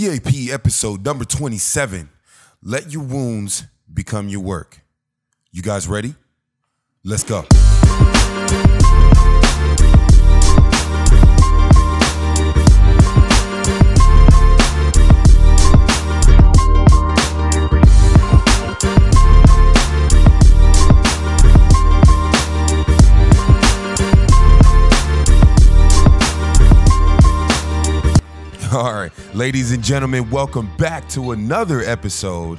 TAP episode number 27. Let your wounds become your work. You guys ready? Let's go. All right, ladies and gentlemen, welcome back to another episode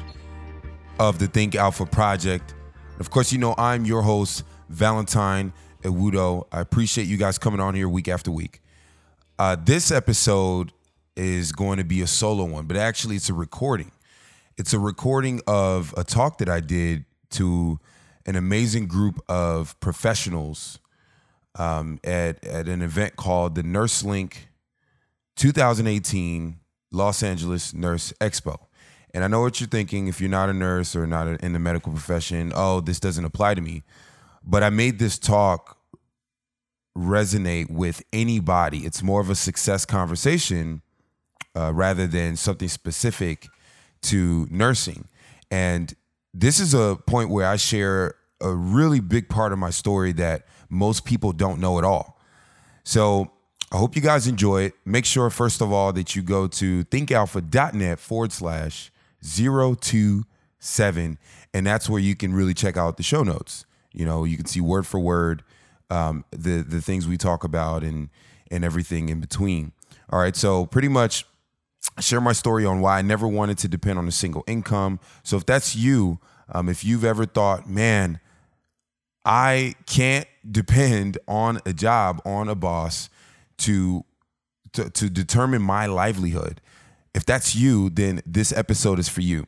of the Think Alpha Project. Of course, you know I'm your host, Valentine Ewudo. I appreciate you guys coming on here week after week. Uh, this episode is going to be a solo one, but actually, it's a recording. It's a recording of a talk that I did to an amazing group of professionals um, at, at an event called the Nurse Link 2018 Los Angeles Nurse Expo. And I know what you're thinking if you're not a nurse or not in the medical profession, oh, this doesn't apply to me. But I made this talk resonate with anybody. It's more of a success conversation uh, rather than something specific to nursing. And this is a point where I share a really big part of my story that most people don't know at all. So I hope you guys enjoy it. Make sure, first of all, that you go to thinkalpha.net forward slash 027. And that's where you can really check out the show notes. You know, you can see word for word um, the, the things we talk about and, and everything in between. All right. So, pretty much share my story on why I never wanted to depend on a single income. So, if that's you, um, if you've ever thought, man, I can't depend on a job, on a boss, to, to to determine my livelihood. If that's you, then this episode is for you.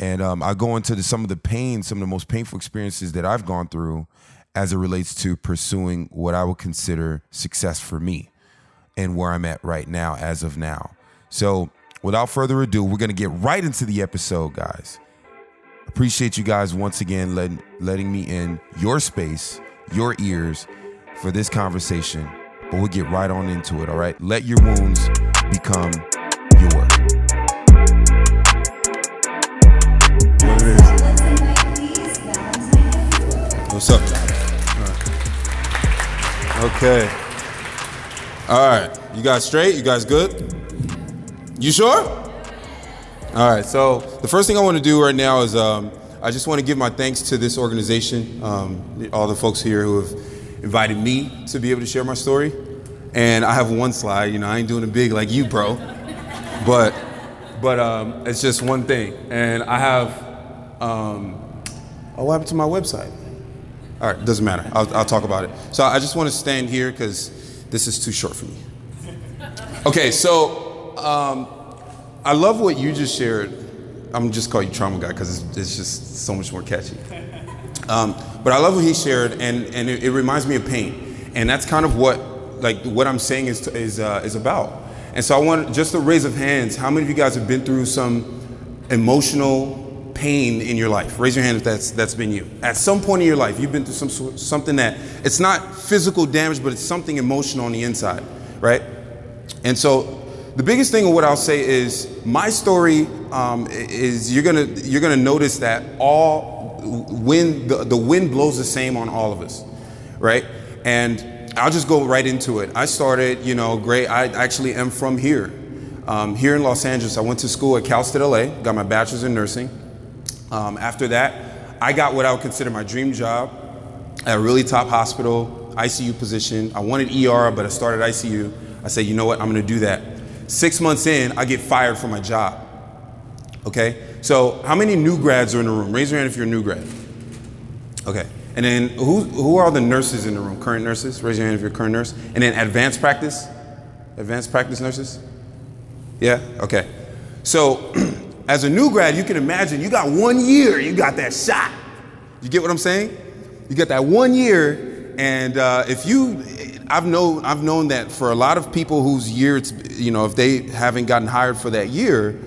And um, I go into the, some of the pain, some of the most painful experiences that I've gone through as it relates to pursuing what I would consider success for me and where I'm at right now, as of now. So, without further ado, we're going to get right into the episode, guys. Appreciate you guys once again letting, letting me in your space, your ears for this conversation but we'll get right on into it, all right? Let your wounds become your. What's up? Okay. All right. You guys straight? You guys good? You sure? All right. So the first thing I want to do right now is um, I just want to give my thanks to this organization, um, all the folks here who have invited me to be able to share my story. And I have one slide, you know, I ain't doing it big like you, bro. But but um, it's just one thing. And I have um, oh, what happened to my website? All right, doesn't matter. I'll, I'll talk about it. So I just want to stand here because this is too short for me. Okay, so um, I love what you just shared. I'm just call you trauma guy because it's, it's, just so much more catchy. Um, but I love what he shared, and, and it, it, reminds me of pain. And that's kind of what like what I'm saying is is uh, is about. And so I want just a raise of hands. How many of you guys have been through some emotional pain in your life? Raise your hand if that's that's been you. At some point in your life, you've been through some something that it's not physical damage, but it's something emotional on the inside, right? And so the biggest thing of what I'll say is my story um, is you're gonna you're gonna notice that all wind the, the wind blows the same on all of us, right? And I'll just go right into it. I started, you know, great. I actually am from here, um, here in Los Angeles. I went to school at Cal State LA, got my bachelor's in nursing. Um, after that, I got what I would consider my dream job at a really top hospital, ICU position. I wanted ER, but I started ICU. I said, you know what, I'm gonna do that. Six months in, I get fired from my job. Okay? So, how many new grads are in the room? Raise your hand if you're a new grad. Okay. And then who, who are the nurses in the room? Current nurses? Raise your hand if you're a current nurse. And then advanced practice? Advanced practice nurses? Yeah? Okay. So as a new grad, you can imagine you got one year, you got that shot. You get what I'm saying? You got that one year, and uh, if you, I've known, I've known that for a lot of people whose year it's, you know, if they haven't gotten hired for that year,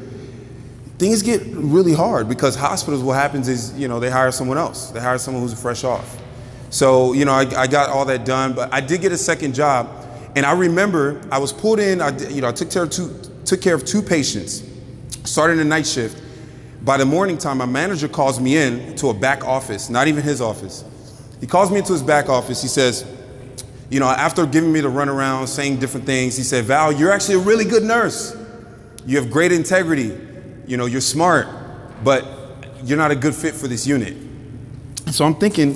things get really hard because hospitals, what happens is, you know, they hire someone else. They hire someone who's fresh off. So, you know, I, I got all that done, but I did get a second job. And I remember I was pulled in, I, you know, I took care of two, took care of two patients, started a night shift. By the morning time, my manager calls me in to a back office, not even his office. He calls me into his back office. He says, you know, after giving me the runaround, saying different things, he said, Val, you're actually a really good nurse. You have great integrity. You know, you're smart, but you're not a good fit for this unit. So I'm thinking,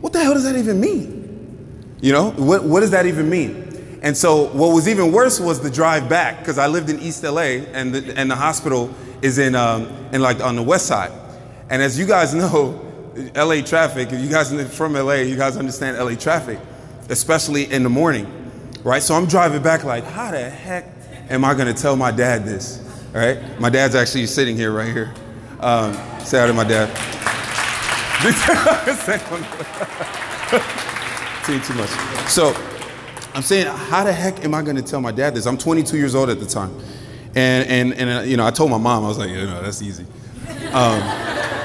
what the hell does that even mean? You know, what, what does that even mean? And so what was even worse was the drive back because I lived in East LA and the, and the hospital is in, um, in like on the west side. And as you guys know, LA traffic, if you guys are from LA, you guys understand LA traffic, especially in the morning, right? So I'm driving back like, how the heck am I gonna tell my dad this, right? My dad's actually sitting here right here. Um, say hi to my dad. Too, too much. So I'm saying, how the heck am I gonna tell my dad this? I'm 22 years old at the time. And, and, and uh, you know, I told my mom, I was like, you know, that's easy. Um,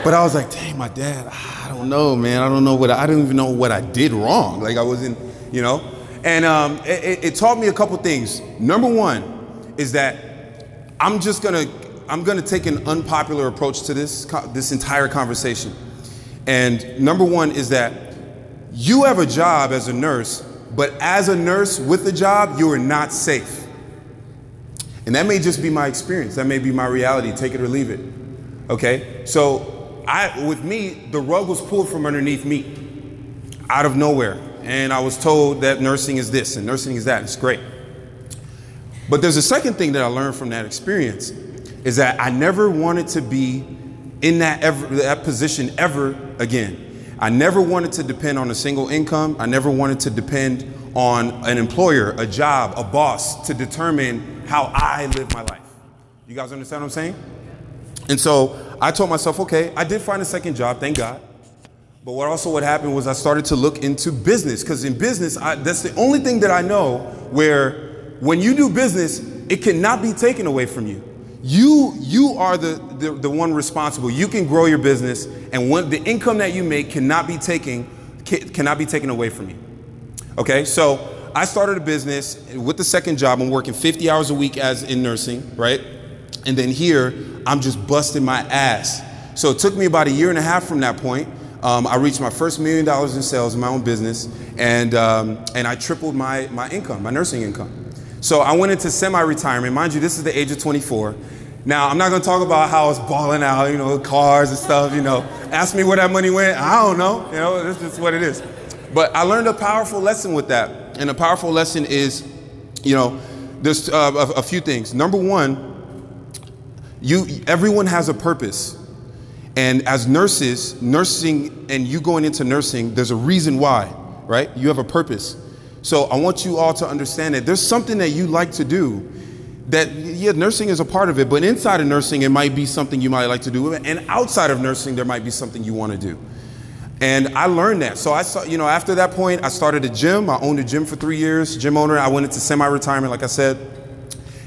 but I was like, dang, my dad, I don't know, man. I don't know what, I, I don't even know what I did wrong. Like I wasn't, you know. And um, it, it taught me a couple things. Number one is that I'm just gonna, I'm gonna take an unpopular approach to this, this entire conversation. And number one is that you have a job as a nurse, but as a nurse with a job, you are not safe. And that may just be my experience. That may be my reality. Take it or leave it. Okay? So I, with me, the rug was pulled from underneath me out of nowhere. And I was told that nursing is this and nursing is that. It's great. But there's a second thing that I learned from that experience is that I never wanted to be in that, ever, that position ever again. I never wanted to depend on a single income. I never wanted to depend on an employer, a job, a boss to determine how I live my life. You guys understand what I'm saying? And so I told myself, okay, I did find a second job, thank God. But what also what happened was I started to look into business because in business, I, that's the only thing that I know where when you do business, it cannot be taken away from you. You you are the, the, the one responsible. You can grow your business, and when the income that you make cannot be taken cannot be taken away from you. Okay, so I started a business with the second job. I'm working 50 hours a week as in nursing, right? And then here, I'm just busting my ass. So it took me about a year and a half from that point. Um, I reached my first million dollars in sales in my own business, and um, and I tripled my my income, my nursing income. So I went into semi-retirement. Mind you, this is the age of 24. Now I'm not gonna talk about how I was balling out, you know, cars and stuff. You know, ask me where that money went. I don't know. You know, this is what it is. But I learned a powerful lesson with that, and a powerful lesson is, you know, there's uh, a, a few things. Number one you, everyone has a purpose. And as nurses, nursing and you going into nursing, there's a reason why, right? You have a purpose. So I want you all to understand that there's something that you like to do that, yeah, nursing is a part of it, but inside of nursing, it might be something you might like to do. And outside of nursing, there might be something you want to do. And I learned that. So I saw, you know, after that point, I started a gym. I owned a gym for three years, gym owner. I went into semi retirement, like I said.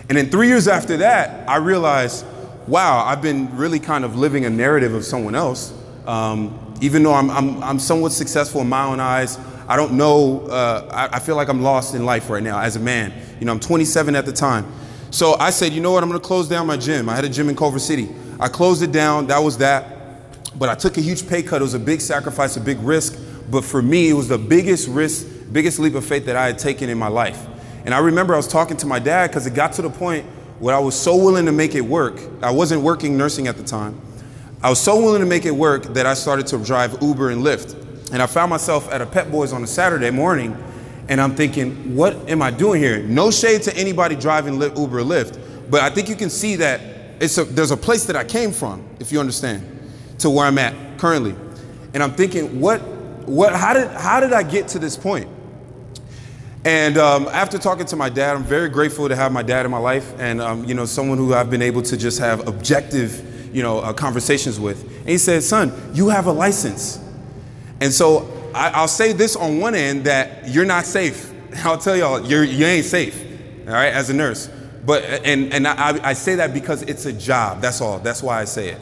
And then three years after that, I realized wow, I've been really kind of living a narrative of someone else. Um, even though I'm, I'm, I'm somewhat successful in my own eyes, I don't know, uh, I, I, feel like I'm lost in life right now as a man. You know, I'm 27 at the time. So I said, you know what, I'm gonna close down my gym. I had a gym in Culver City. I closed it down, that was that. But I took a huge pay cut. It was a big sacrifice, a big risk. But for me, it was the biggest risk, biggest leap of faith that I had taken in my life. And I remember I was talking to my dad because it got to the point where I was so willing to make it work. I wasn't working nursing at the time. I was so willing to make it work that I started to drive Uber and Lyft. And I found myself at a Pep Boys on a Saturday morning, and I'm thinking, what am I doing here? No shade to anybody driving Uber or Lyft, but I think you can see that it's a, there's a place that I came from, if you understand, to where I'm at currently. And I'm thinking, what, what, how did, how did I get to this point? And um, after talking to my dad, I'm very grateful to have my dad in my life, and um, you know, someone who I've been able to just have objective, you know, uh, conversations with. And he said, "Son, you have a license." And so I, will say this on one end that you're not safe. I'll tell y'all, you're you ain't safe, all right, as a nurse. But and and I, I say that because it's a job. That's all. That's why I say it.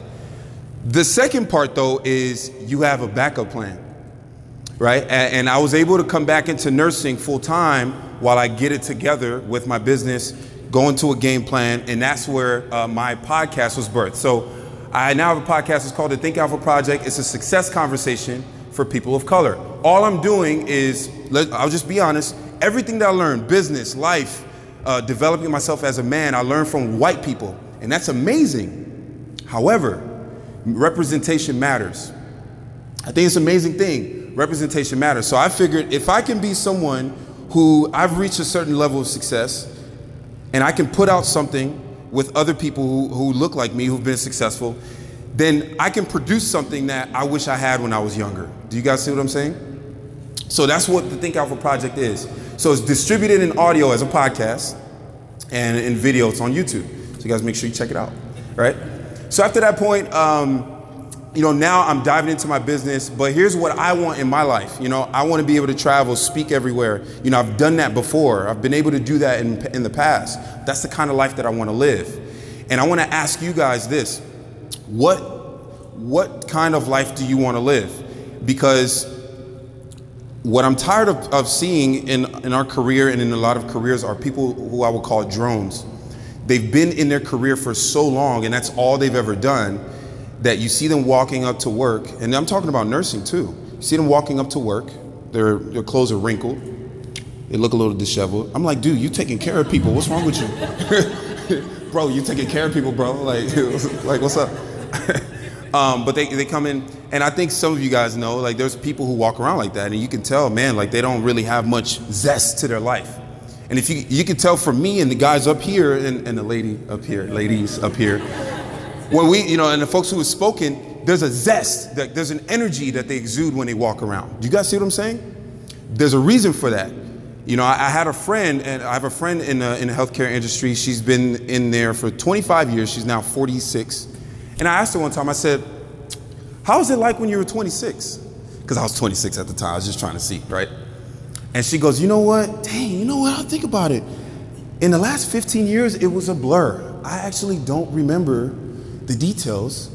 The second part though is you have a backup plan right? And, I was able to come back into nursing full time while I get it together with my business, go into a game plan, and that's where uh, my podcast was birthed. So I now have a podcast. It's called the Think Alpha Project. It's a success conversation for people of color. All I'm doing is, I'll just be honest, everything that I learned, business, life, uh, developing myself as a man, I learned from white people, and that's amazing. However, representation matters. I think it's an amazing thing. Representation matters. So I figured if I can be someone who I've reached a certain level of success and I can put out something with other people who, who look like me who've been successful, then I can produce something that I wish I had when I was younger. Do you guys see what I'm saying? So that's what the Think Alpha Project is. So it's distributed in audio as a podcast and in video, it's on YouTube. So you guys make sure you check it out, right? So after that point, um, you know, now I'm diving into my business, but here's what I want in my life. You know, I want to be able to travel, speak everywhere. You know, I've done that before. I've been able to do that in, in the past. That's the kind of life that I want to live. And I want to ask you guys this. What what kind of life do you want to live? Because what I'm tired of, of seeing in, in our career and in a lot of careers are people who I would call drones. They've been in their career for so long and that's all they've ever done that you see them walking up to work, and I'm talking about nursing too. You see them walking up to work, their, their clothes are wrinkled, they look a little disheveled. I'm like, dude, you taking care of people. What's wrong with you? bro, you taking care of people, bro. Like, like what's up? um, but they, they come in, and I think some of you guys know, like, there's people who walk around like that, and you can tell, man, like, they don't really have much zest to their life. And if you, you can tell from me and the guys up here, and, and the lady up here, ladies up here, when we, you know, and the folks who have spoken, there's a zest, that, there's an energy that they exude when they walk around. Do you guys see what I'm saying? There's a reason for that. You know, I, I had a friend, and I have a friend in the, in the healthcare industry. She's been in there for 25 years. She's now 46. And I asked her one time, I said, How was it like when you were 26? Because I was 26 at the time. I was just trying to see, right? And she goes, You know what? Dang, you know what? I'll think about it. In the last 15 years, it was a blur. I actually don't remember the details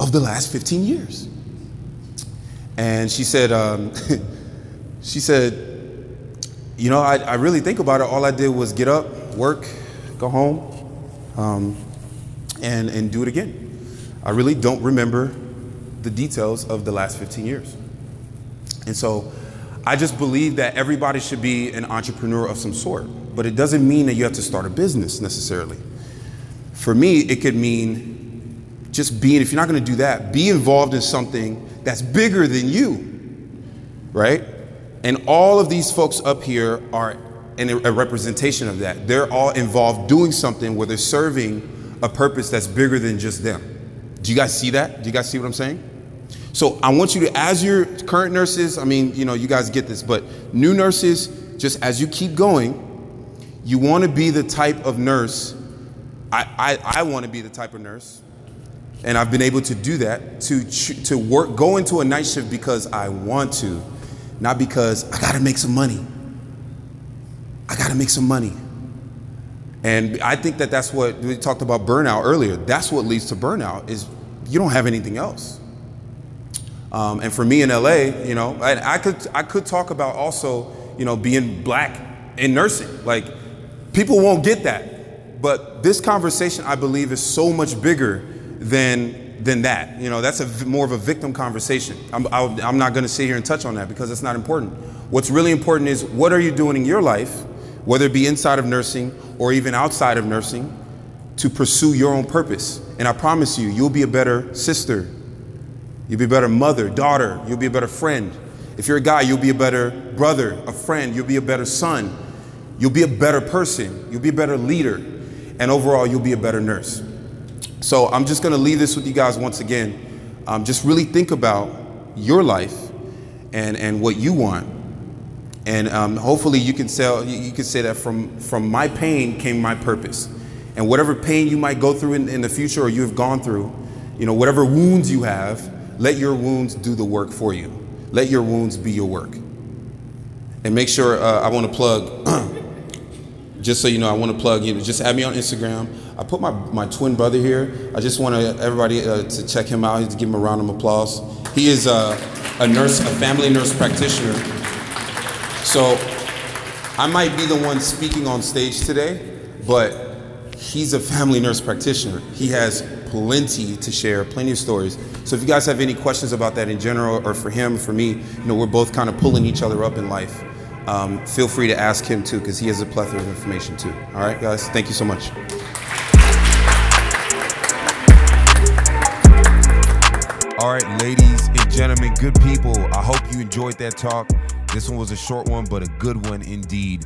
of the last 15 years. And she said, um, she said, you know, I, I, really think about it. All I did was get up, work, go home, um, and, and do it again. I really don't remember the details of the last 15 years. And so I just believe that everybody should be an entrepreneur of some sort, but it doesn't mean that you have to start a business necessarily. For me, it could mean just being, if you're not to do that, be involved in something that's bigger than you, right? And all of these folks up here are a representation of that. They're all involved doing something where they're serving a purpose that's bigger than just them. Do you guys see that? Do you guys see what I'm saying? So I want you to, as your current nurses, I mean, you know, you guys get this, but new nurses, just as you keep going, you want to be the type of nurse. I, I, I want to be the type of nurse and I've been able to do that to to work go into a night shift because I want to, not because I got to make some money. I got to make some money. And I think that that's what we talked about burnout earlier. That's what leads to burnout is you don't have anything else. Um, and for me in LA, you know, I, I could I could talk about also, you know, being black in nursing. Like people won't get that, but this conversation I believe is so much bigger than than that. You know, that's a more of a victim conversation. I'm, I'm not going to sit here and touch on that because it's not important. What's really important is what are you doing in your life, whether it be inside of nursing or even outside of nursing, to pursue your own purpose. And I promise you, you'll be a better sister. You'll be a better mother, daughter. You'll be a better friend. If you're a guy, you'll be a better brother, a friend. You'll be a better son. You'll be a better person. You'll be a better leader. And overall, you'll be a better nurse. So I'm just going to leave this with you guys once again. Um, just really think about your life and, and what you want. And um, hopefully you can, sell, you can say that from, from my pain came my purpose. And whatever pain you might go through in, in the future or you have gone through, you know, whatever wounds you have, let your wounds do the work for you. Let your wounds be your work. And make sure uh, I want to plug, just so you know, I want to plug you. Know, just add me on Instagram. I put my, my twin brother here. I just want everybody uh, to check him out. Give him a round of applause. He is a, a nurse, a family nurse practitioner. So I might be the one speaking on stage today, but he's a family nurse practitioner. He has plenty to share, plenty of stories. So if you guys have any questions about that in general, or for him, for me, you know, we're both kind of pulling each other up in life. Um, feel free to ask him too, because he has a plethora of information too. All right, guys, thank you so much. All right, ladies and gentlemen, good people. I hope you enjoyed that talk. This one was a short one, but a good one indeed.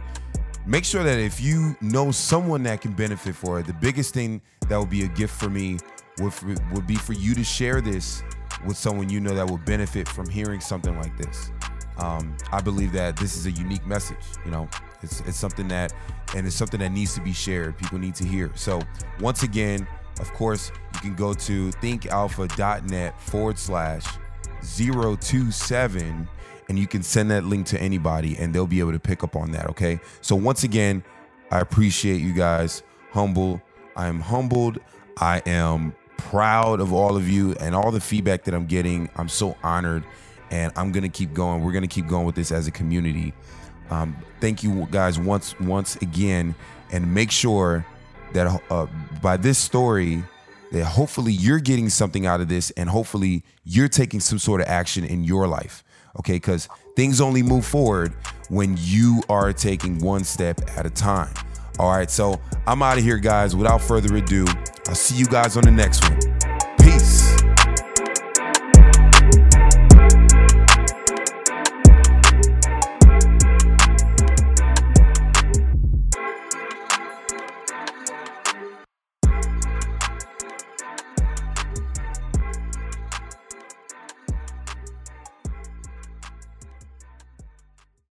Make sure that if you know someone that can benefit for it, the biggest thing that would be a gift for me would, would be for you to share this with someone you know that will benefit from hearing something like this. Um, I believe that this is a unique message. You know, it's, it's something that, and it's something that needs to be shared. People need to hear. So, once again, of course, you can go to thinkalpha.net forward slash 027 and you can send that link to anybody and they'll be able to pick up on that. Okay. So, once again, I appreciate you guys. Humble. I am humbled. I am proud of all of you and all the feedback that I'm getting. I'm so honored and I'm going to keep going. We're going to keep going with this as a community. Um, thank you guys once once again and make sure that uh, by this story that hopefully you're getting something out of this and hopefully you're taking some sort of action in your life okay? Because things only move forward when you are taking one step at a time. All right so i'm out of here guys. Without further ado i'll see you guys on the next one